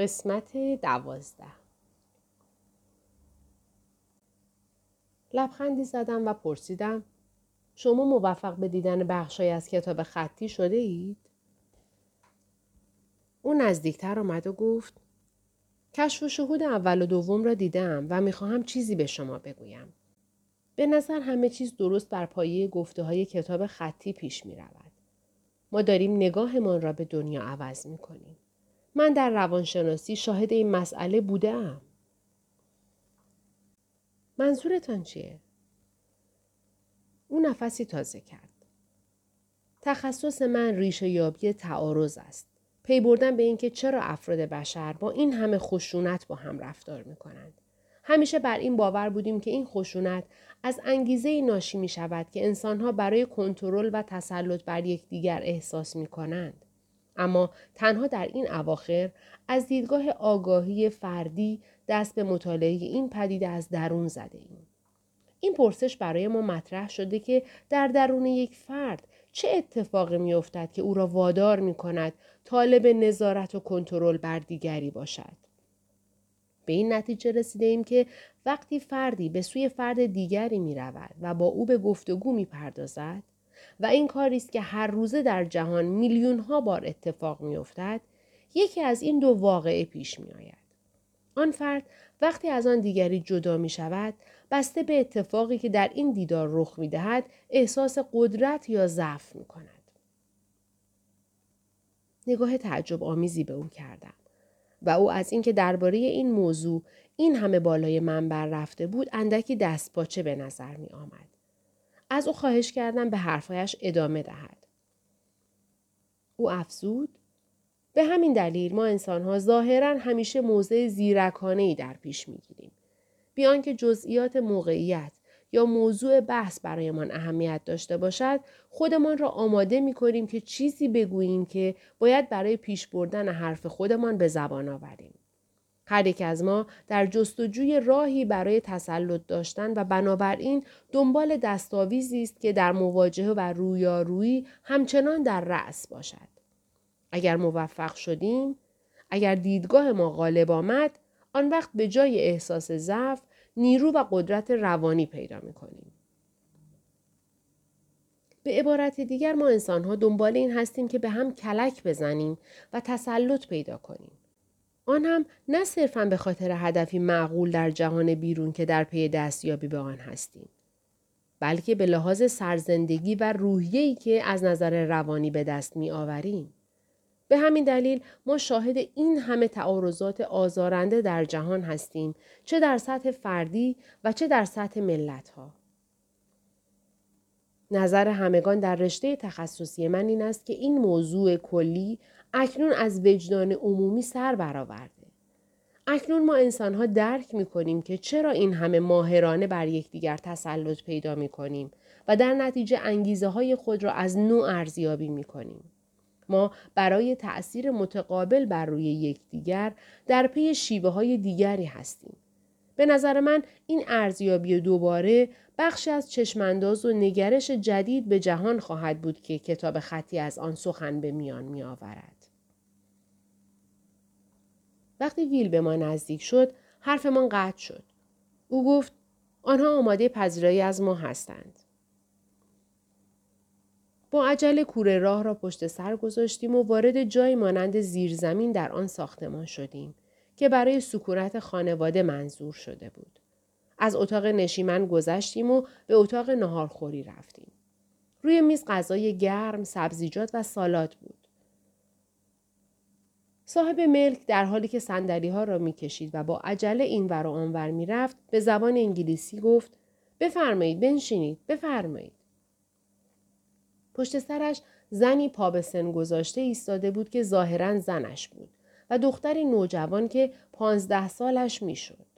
قسمت دوازده لبخندی زدم و پرسیدم شما موفق به دیدن بخشای از کتاب خطی شده اید؟ او نزدیکتر آمد و گفت کشف و شهود اول و دوم را دیدم و می‌خواهم چیزی به شما بگویم. به نظر همه چیز درست بر پایه گفته های کتاب خطی پیش می رود. ما داریم نگاهمان را به دنیا عوض می کنیم. من در روانشناسی شاهد این مسئله بودم. منظورتان چیه؟ او نفسی تازه کرد. تخصص من ریشه یابی تعارض است. پی بردن به اینکه چرا افراد بشر با این همه خشونت با هم رفتار می کنند. همیشه بر این باور بودیم که این خشونت از انگیزه ناشی می شود که انسانها برای کنترل و تسلط بر یکدیگر احساس می کنند. اما تنها در این اواخر از دیدگاه آگاهی فردی دست به مطالعه این پدیده از درون زده ایم. این پرسش برای ما مطرح شده که در درون یک فرد چه اتفاقی می افتد که او را وادار می کند طالب نظارت و کنترل بر دیگری باشد. به این نتیجه رسیده ایم که وقتی فردی به سوی فرد دیگری می رود و با او به گفتگو می پردازد و این کاری است که هر روزه در جهان میلیون ها بار اتفاق می افتد یکی از این دو واقعه پیش می آید. آن فرد وقتی از آن دیگری جدا می شود بسته به اتفاقی که در این دیدار رخ می دهد احساس قدرت یا ضعف می کند. نگاه تعجب آمیزی به او کردم و او از اینکه درباره این موضوع این همه بالای منبر رفته بود اندکی دست پاچه به نظر می آمد. از او خواهش کردم به حرفایش ادامه دهد. او افزود به همین دلیل ما انسانها ظاهرا همیشه موضع زیرکانه ای در پیش می‌گیریم. بیان که جزئیات موقعیت یا موضوع بحث برایمان اهمیت داشته باشد خودمان را آماده می کنیم که چیزی بگوییم که باید برای پیش بردن حرف خودمان به زبان آوریم. هر یک از ما در جستجوی راهی برای تسلط داشتن و بنابراین دنبال دستاویزی است که در مواجهه و رویارویی همچنان در رأس باشد. اگر موفق شدیم، اگر دیدگاه ما غالب آمد، آن وقت به جای احساس ضعف نیرو و قدرت روانی پیدا می کنیم. به عبارت دیگر ما انسان ها دنبال این هستیم که به هم کلک بزنیم و تسلط پیدا کنیم. آن هم نه صرفا به خاطر هدفی معقول در جهان بیرون که در پی دستیابی به آن هستیم. بلکه به لحاظ سرزندگی و روحیه‌ای که از نظر روانی به دست می آوریم. به همین دلیل ما شاهد این همه تعارضات آزارنده در جهان هستیم چه در سطح فردی و چه در سطح ملت ها. نظر همگان در رشته تخصصی من این است که این موضوع کلی اکنون از وجدان عمومی سر برآورده. اکنون ما انسانها درک می کنیم که چرا این همه ماهرانه بر یکدیگر تسلط پیدا می کنیم و در نتیجه انگیزه های خود را از نوع ارزیابی می کنیم. ما برای تأثیر متقابل بر روی یکدیگر در پی شیوه های دیگری هستیم. به نظر من این ارزیابی دوباره بخشی از چشمانداز و نگرش جدید به جهان خواهد بود که کتاب خطی از آن سخن به میان می آورد. وقتی ویل به ما نزدیک شد حرفمان قطع شد. او گفت آنها آماده پذیرایی از ما هستند. با عجله کوره راه را پشت سر گذاشتیم و وارد جایی مانند زیرزمین در آن ساختمان شدیم که برای سکونت خانواده منظور شده بود. از اتاق نشیمن گذشتیم و به اتاق نهارخوری رفتیم. روی میز غذای گرم، سبزیجات و سالات بود. صاحب ملک در حالی که سندلی ها را می‌کشید و با عجله این ور و آنور می‌رفت به زبان انگلیسی گفت بفرمایید بنشینید بفرمایید پشت سرش زنی پا به سن گذاشته ایستاده بود که ظاهرا زنش بود و دختری نوجوان که پانزده سالش می‌شد.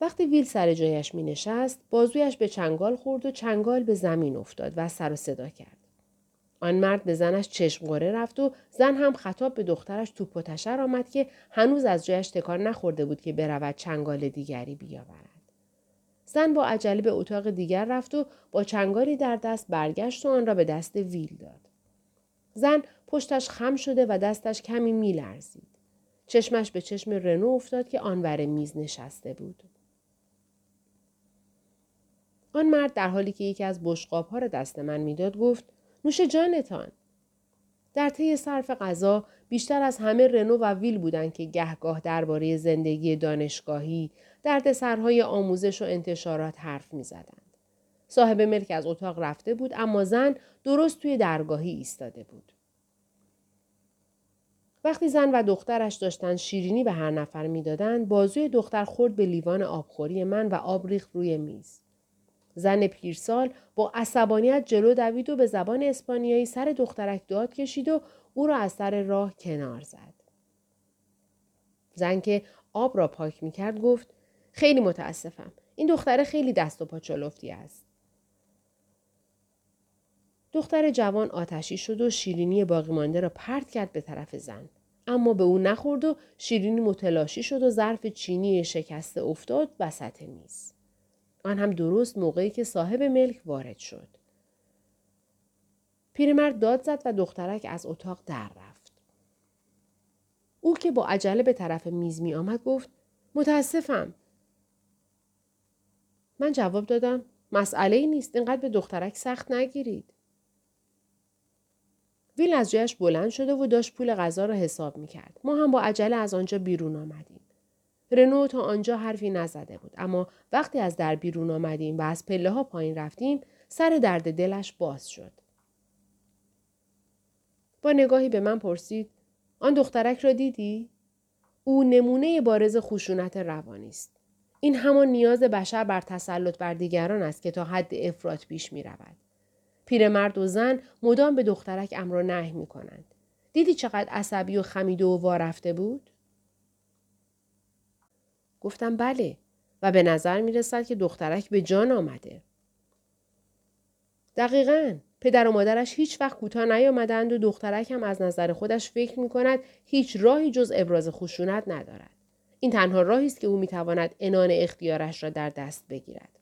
وقتی ویل سر جایش می نشست، بازویش به چنگال خورد و چنگال به زمین افتاد و سر و صدا کرد. آن مرد به زنش چشم قره رفت و زن هم خطاب به دخترش توپ و تشر آمد که هنوز از جایش تکان نخورده بود که برود چنگال دیگری بیاورد. زن با عجله به اتاق دیگر رفت و با چنگاری در دست برگشت و آن را به دست ویل داد. زن پشتش خم شده و دستش کمی میلرزید. چشمش به چشم رنو افتاد که آنور میز نشسته بود. آن مرد در حالی که یکی از بشقاب ها را دست من می‌داد گفت نوش جانتان. در طی صرف غذا بیشتر از همه رنو و ویل بودند که گهگاه درباره زندگی دانشگاهی، دردسرهای آموزش و انتشارات حرف می زدند. صاحب ملک از اتاق رفته بود اما زن درست توی درگاهی ایستاده بود. وقتی زن و دخترش داشتن شیرینی به هر نفر می‌دادند بازوی دختر خورد به لیوان آبخوری من و آب ریخت روی میز زن پیرسال با عصبانیت جلو دوید و به زبان اسپانیایی سر دخترک داد کشید و او را از سر راه کنار زد زن که آب را پاک می‌کرد گفت خیلی متاسفم این دختره خیلی دست و پا چلفتی است دختر جوان آتشی شد و شیرینی باقی مانده را پرت کرد به طرف زن. اما به او نخورد و شیرینی متلاشی شد و ظرف چینی شکسته افتاد وسط میز. آن هم درست موقعی که صاحب ملک وارد شد. پیرمرد داد زد و دخترک از اتاق در رفت. او که با عجله به طرف میز می آمد گفت متاسفم. من جواب دادم مسئله ای نیست اینقدر به دخترک سخت نگیرید. ویل از جایش بلند شده و داشت پول غذا را حساب می کرد. ما هم با عجله از آنجا بیرون آمدیم. رنو تا آنجا حرفی نزده بود اما وقتی از در بیرون آمدیم و از پله ها پایین رفتیم سر درد دلش باز شد. با نگاهی به من پرسید آن دخترک را دیدی؟ او نمونه بارز خشونت روانی است. این همان نیاز بشر بر تسلط بر دیگران است که تا حد افراط پیش می رود. پیرمرد و زن مدام به دخترک امر نهی می کنند. دیدی چقدر عصبی و خمیده و وارفته بود؟ گفتم بله و به نظر می رسد که دخترک به جان آمده. دقیقا پدر و مادرش هیچ وقت کوتاه نیامدند و دخترک هم از نظر خودش فکر می کند هیچ راهی جز ابراز خشونت ندارد. این تنها راهی است که او می تواند انان اختیارش را در دست بگیرد.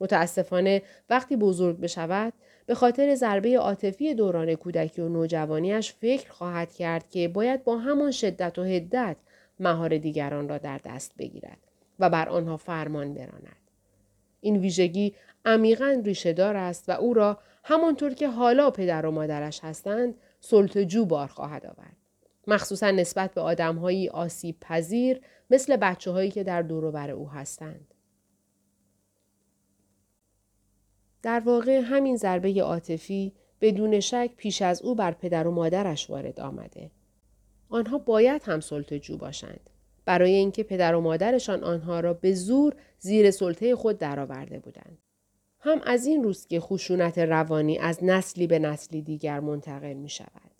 متاسفانه وقتی بزرگ بشود به خاطر ضربه عاطفی دوران کودکی و نوجوانیش فکر خواهد کرد که باید با همان شدت و هدت مهار دیگران را در دست بگیرد و بر آنها فرمان براند. این ویژگی عمیقا ریشهدار است و او را همانطور که حالا پدر و مادرش هستند سلطجو بار خواهد آورد. مخصوصا نسبت به آدمهایی آسیب پذیر مثل بچه هایی که در دور او هستند. در واقع همین ضربه عاطفی بدون شک پیش از او بر پدر و مادرش وارد آمده. آنها باید هم سلطجو باشند. برای اینکه پدر و مادرشان آنها را به زور زیر سلطه خود درآورده بودند. هم از این روست که خشونت روانی از نسلی به نسلی دیگر منتقل می شود.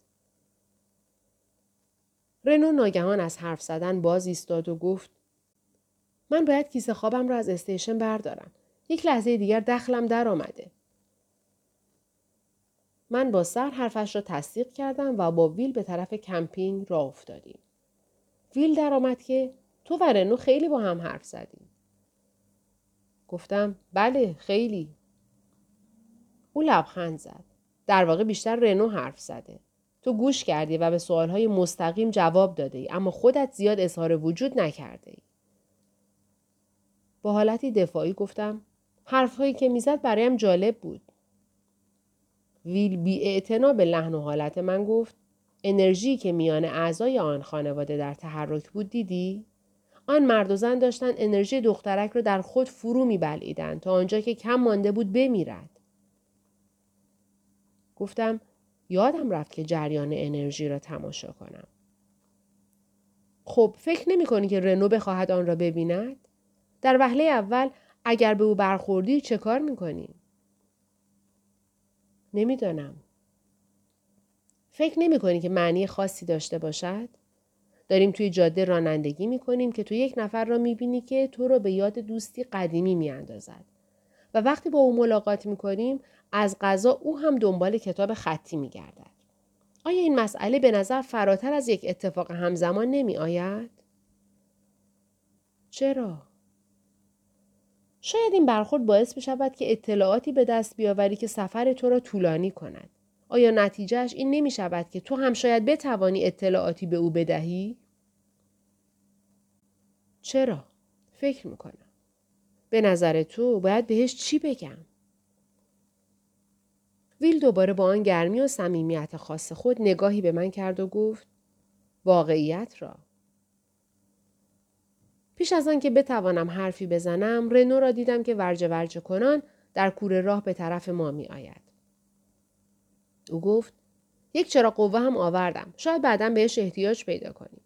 رنو ناگهان از حرف زدن باز ایستاد و گفت من باید کیسه خوابم را از استیشن بردارم. یک لحظه دیگر دخلم در آمده. من با سر حرفش را تصدیق کردم و با ویل به طرف کمپینگ راه افتادیم. ویل درآمد که تو و رنو خیلی با هم حرف زدیم. گفتم بله خیلی. او لبخند زد. در واقع بیشتر رنو حرف زده. تو گوش کردی و به سوالهای مستقیم جواب داده ای اما خودت زیاد اظهار وجود نکرده ای. با حالتی دفاعی گفتم حرفهایی که می‌زد برایم جالب بود. ویل بی به لحن و حالت من گفت انرژی که میان اعضای آن خانواده در تحرک بود دیدی؟ آن مرد و زن داشتن انرژی دخترک را در خود فرو میبلعیدند تا آنجا که کم مانده بود بمیرد. گفتم یادم رفت که جریان انرژی را تماشا کنم. خب فکر نمی کنی که رنو بخواهد آن را ببیند؟ در وهله اول اگر به او برخوردی چه کار می‌کنی؟ نمی‌دانم. فکر نمی کنی که معنی خاصی داشته باشد؟ داریم توی جاده رانندگی می کنیم که تو یک نفر را می بینی که تو را به یاد دوستی قدیمی می اندازد. و وقتی با او ملاقات می کنیم از غذا او هم دنبال کتاب خطی می گردد. آیا این مسئله به نظر فراتر از یک اتفاق همزمان نمی آید؟ چرا؟ شاید این برخورد باعث بشود که اطلاعاتی به دست بیاوری که سفر تو را طولانی کند. آیا نتیجهش این نمی شود که تو هم شاید بتوانی اطلاعاتی به او بدهی؟ چرا؟ فکر می‌کنم. به نظر تو باید بهش چی بگم؟ ویل دوباره با آن گرمی و صمیمیت خاص خود نگاهی به من کرد و گفت واقعیت را. پیش از آن که بتوانم حرفی بزنم رنو را دیدم که ورجه ورجه کنان در کوره راه به طرف ما می آید. او گفت یک چرا قوه هم آوردم. شاید بعدا بهش احتیاج پیدا کنیم.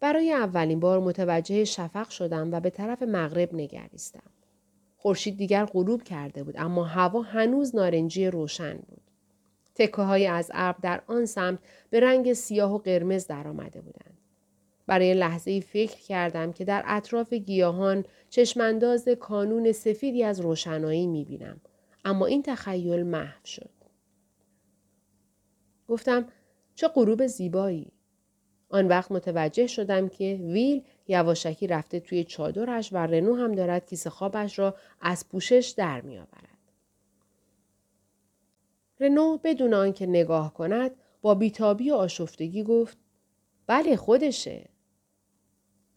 برای اولین بار متوجه شفق شدم و به طرف مغرب نگریستم. خورشید دیگر غروب کرده بود اما هوا هنوز نارنجی روشن بود. تکه های از ابر در آن سمت به رنگ سیاه و قرمز درآمده بودند. برای لحظه ای فکر کردم که در اطراف گیاهان چشمانداز کانون سفیدی از روشنایی می بینم. اما این تخیل محو شد. گفتم چه غروب زیبایی. آن وقت متوجه شدم که ویل یواشکی رفته توی چادرش و رنو هم دارد کیسه خوابش را از پوشش در می آورد. رنو بدون آنکه نگاه کند با بیتابی و آشفتگی گفت بله خودشه.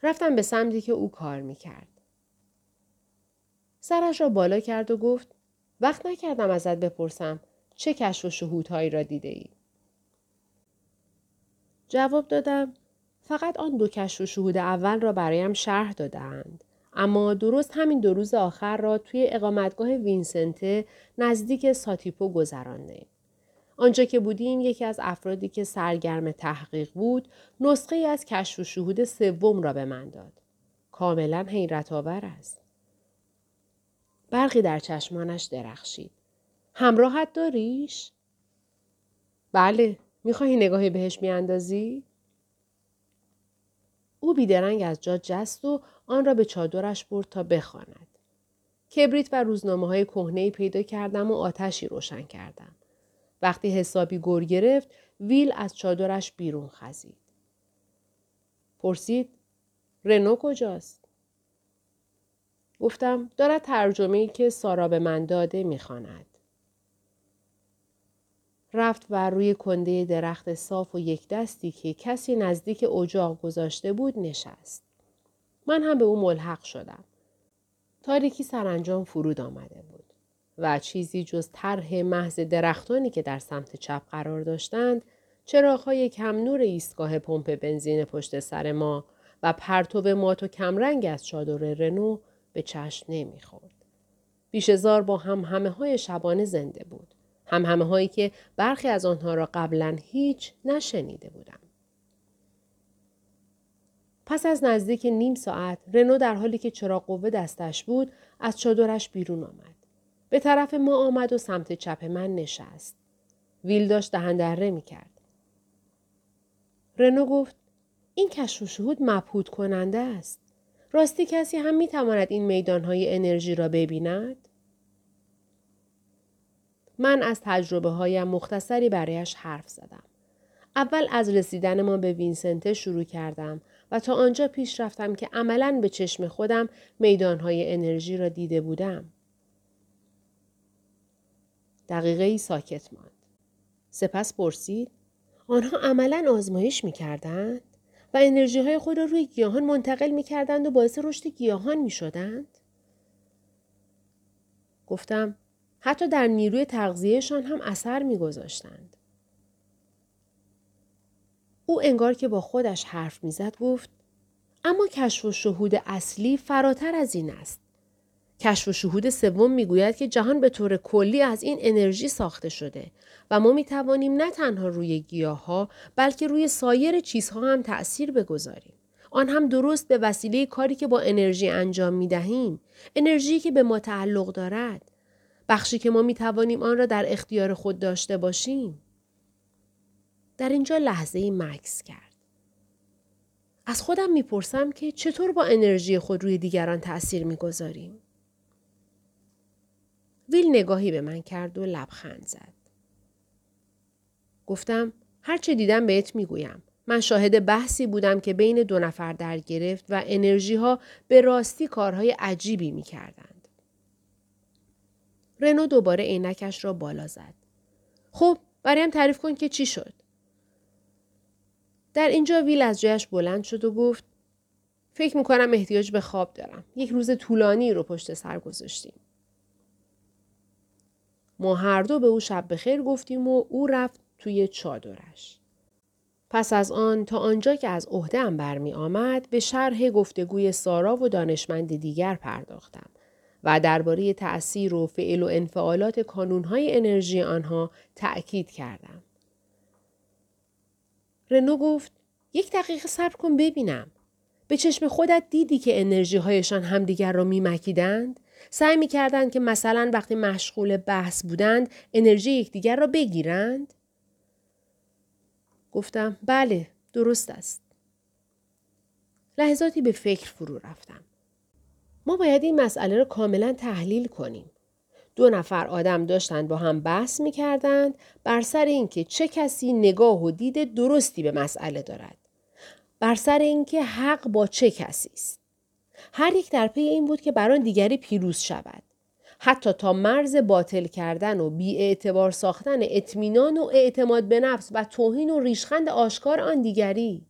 رفتم به سمتی که او کار می کرد. سرش را بالا کرد و گفت وقت نکردم ازت بپرسم چه کشف و شهودهایی را دیده ای؟ جواب دادم فقط آن دو کشف و شهود اول را برایم شرح دادند. اما درست همین دو روز آخر را توی اقامتگاه وینسنته نزدیک ساتیپو گذرانده. آنجا که بودیم یکی از افرادی که سرگرم تحقیق بود نسخه از کشف و شهود سوم را به من داد. کاملا حیرت آور است. برقی در چشمانش درخشید. همراهت داریش؟ بله. می‌خواهی نگاهی بهش میاندازی؟ او بیدرنگ از جا جست و آن را به چادرش برد تا بخواند. کبریت و روزنامه های کهنه پیدا کردم و آتشی روشن کردم. وقتی حسابی گر گرفت ویل از چادرش بیرون خزید. پرسید رنو کجاست؟ گفتم دارد ترجمه ای که سارا به من داده می‌خواند. رفت و روی کنده درخت صاف و یک دستی که کسی نزدیک اجاق گذاشته بود نشست. من هم به او ملحق شدم. تاریکی سرانجام فرود آمده بود و چیزی جز طرح محض درختانی که در سمت چپ قرار داشتند چراغهای کم نور ایستگاه پمپ بنزین پشت سر ما و پرتو مات و کمرنگ از چادر رنو به چشم نمی‌خورد. بیشزار با هم همه های شبانه زنده بود. هم همه هایی که برخی از آنها را قبلا هیچ نشنیده بودم. پس از نزدیک نیم ساعت رنو در حالی که چراغ قوه دستش بود از چادرش بیرون آمد. به طرف ما آمد و سمت چپ من نشست. ویل داشت دهندره می کرد. رنو گفت این کشف و شهود مبهود کننده است. راستی کسی هم می تواند این میدان های انرژی را ببیند؟ من از تجربه هایم مختصری برایش حرف زدم. اول از رسیدن ما به وینسنته شروع کردم و تا آنجا پیش رفتم که عملا به چشم خودم های انرژی را دیده بودم. دقیقه ای ساکت ماند. سپس پرسید آنها عملا آزمایش می کردند و انرژی های خود را روی گیاهان منتقل می کردند و باعث رشد گیاهان می شدند؟ گفتم حتی در نیروی تغذیهشان هم اثر میگذاشتند. او انگار که با خودش حرف می‌زد گفت اما کشف و شهود اصلی فراتر از این است. کشف و شهود سوم می‌گوید که جهان به طور کلی از این انرژی ساخته شده و ما می توانیم نه تنها روی گیاه ها بلکه روی سایر چیزها هم تأثیر بگذاریم. آن هم درست به وسیله کاری که با انرژی انجام می دهیم. انرژی که به ما تعلق دارد. بخشی که ما می توانیم آن را در اختیار خود داشته باشیم. در اینجا لحظه ای مکس کرد. از خودم می‌پرسم که چطور با انرژی خود روی دیگران تأثیر می‌گذاریم. ویل نگاهی به من کرد و لبخند زد. گفتم هرچه دیدم بهت می‌گویم. من شاهد بحثی بودم که بین دو نفر در گرفت و انرژی ها به راستی کارهای عجیبی می رنو دوباره عینکش را بالا زد. خب برایم تعریف کن که چی شد. در اینجا ویل از جایش بلند شد و گفت فکر می‌کنم احتیاج به خواب دارم. یک روز طولانی رو پشت سر گذاشتیم. ما هر دو به او شب بخیر گفتیم و او رفت توی چادرش. پس از آن تا آنجا که از عهده ام برمی آمد به شرح گفتگوی سارا و دانشمند دیگر پرداختم و درباره تأثیر و فعل و انفعالات کانونهای انرژی آنها تأکید کردم. رنو گفت یک دقیقه صبر کن ببینم. به چشم خودت دیدی که انرژی هایشان همدیگر را میمکیدند؟ سعی می‌کردند که مثلا وقتی مشغول بحث بودند انرژی یکدیگر را بگیرند؟ گفتم بله درست است. لحظاتی به فکر فرو رفتم. ما باید این مسئله را کاملا تحلیل کنیم. دو نفر آدم داشتند با هم بحث می کردند بر سر اینکه چه کسی نگاه و دید درستی به مسئله دارد. بر سر اینکه حق با چه کسی است. هر یک در پی این بود که بر آن دیگری پیروز شود. حتی تا مرز باطل کردن و اعتبار ساختن اطمینان و اعتماد به نفس و توهین و ریشخند آشکار آن دیگری.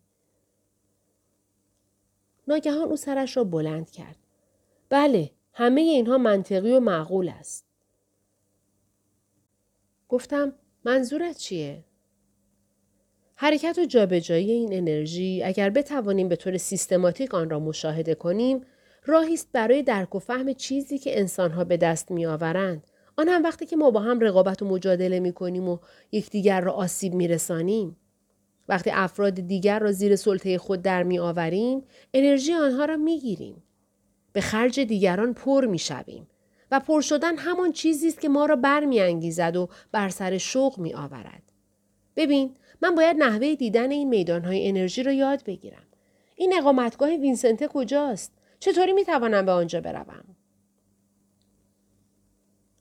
ناگهان او سرش را بلند کرد. بله، همه اینها منطقی و معقول است. گفتم منظورت چیه؟ حرکت و جابجایی این انرژی اگر بتوانیم به طور سیستماتیک آن را مشاهده کنیم راهی است برای درک و فهم چیزی که انسانها به دست میآورند آن هم وقتی که ما با هم رقابت و مجادله می کنیم و یکدیگر را آسیب می رسانیم. وقتی افراد دیگر را زیر سلطه خود در می آوریم، انرژی آنها را می گیریم. به خرج دیگران پر می شویم. و پر شدن همان چیزی است که ما را برمیانگیزد و بر سر شوق می آورد. ببین من باید نحوه دیدن این میدانهای انرژی را یاد بگیرم. این اقامتگاه وینسنته کجاست؟ چطوری می توانم به آنجا بروم؟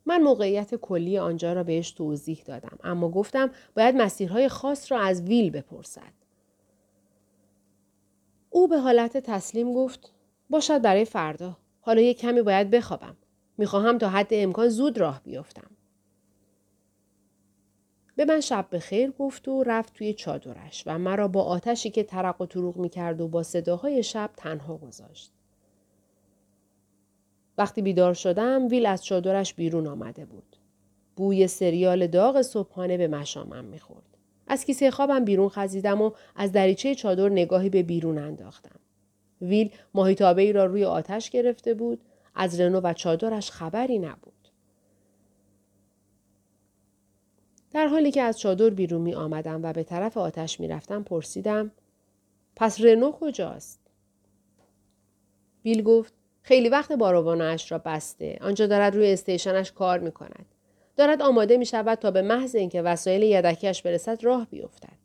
من موقعیت کلی آنجا را بهش توضیح دادم اما گفتم باید مسیرهای خاص را از ویل بپرسد. او به حالت تسلیم گفت باشد برای فردا. حالا یک کمی باید بخوابم. می‌خواهم تا حد امکان زود راه بیفتم. به من شب به خیر گفت و رفت توی چادرش و مرا با آتشی که ترق و تروق می‌کرد و با صداهای شب تنها گذاشت. وقتی بیدار شدم ویل از چادرش بیرون آمده بود. بوی سریال داغ صبحانه به مشامم می‌خورد. از کیسه خوابم بیرون خزیدم و از دریچه چادر نگاهی به بیرون انداختم. ویل ماهیتابه ای را روی آتش گرفته بود. از رنو و چادرش خبری نبود. در حالی که از چادر بیرون می آمدم و به طرف آتش می رفتم پرسیدم پس رنو کجاست؟ بیل گفت خیلی وقت باروانش را بسته. آنجا دارد روی استیشنش کار می کند. دارد آماده می شود تا به محض اینکه وسایل یدکیش برسد راه بیفتد.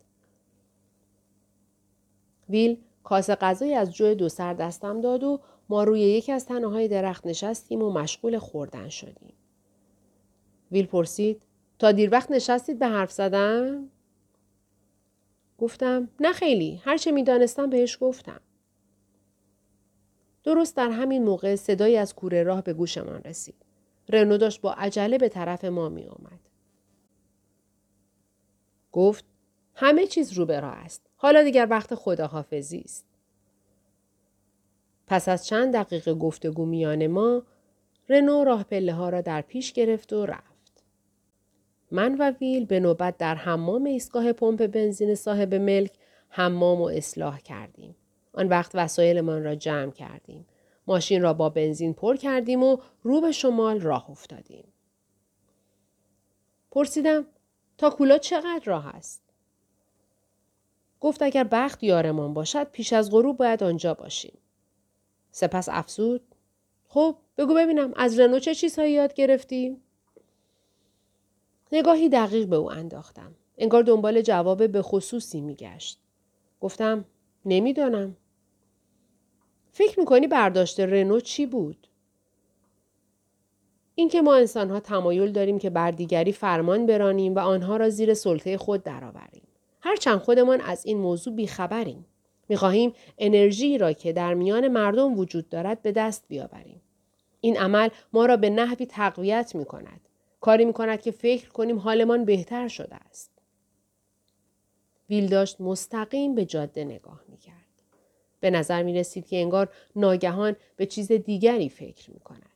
ویل کاسه غذایی از جو دو سر دستم داد و ما روی یکی از تنه های درخت نشستیم و مشغول خوردن شدیم. ویل پرسید تا دیر وقت نشستید به حرف زدن؟ گفتم نه خیلی هرچه می دانستم بهش گفتم. درست در همین موقع صدایی از کوره راه به گوشمان رسید. رنو داشت با عجله به طرف ما می آمد. گفت همه چیز رو به راه است. حالا دیگر وقت خداحافظی است. پس از چند دقیقه گفتگو میان ما رنو راه پله ها را در پیش گرفت و رفت. من و ویل به نوبت در حمام ایستگاه پمپ بنزین صاحب ملک حمام و اصلاح کردیم. آن وقت وسایلمان را جمع کردیم. ماشین را با بنزین پر کردیم و رو به شمال راه افتادیم. پرسیدم تا کولا چقدر راه است؟ گفت اگر بخت یارمان باشد پیش از غروب باید آنجا باشیم. سپس افزود خب بگو ببینم از رنو چه چیزهایی یاد گرفتی؟ نگاهی دقیق به او انداختم. انگار دنبال جواب به خصوصی میگشت. گفتم نمی‌دانم. فکر می‌کنی برداشت رنو چی بود؟ اینکه ما انسانها تمایل داریم که بر دیگری فرمان برانیم و آنها را زیر سلطه خود درآوریم. هرچند خودمان از این موضوع بیخبریم. می‌خواهیم انرژی را که در میان مردم وجود دارد به دست بیاوریم. این عمل ما را به نحوی تقویت می کند. کاری می کند که فکر کنیم حالمان بهتر شده است. ویل داشت مستقیم به جاده نگاه می کرد. به نظر می رسید که انگار ناگهان به چیز دیگری فکر می کند.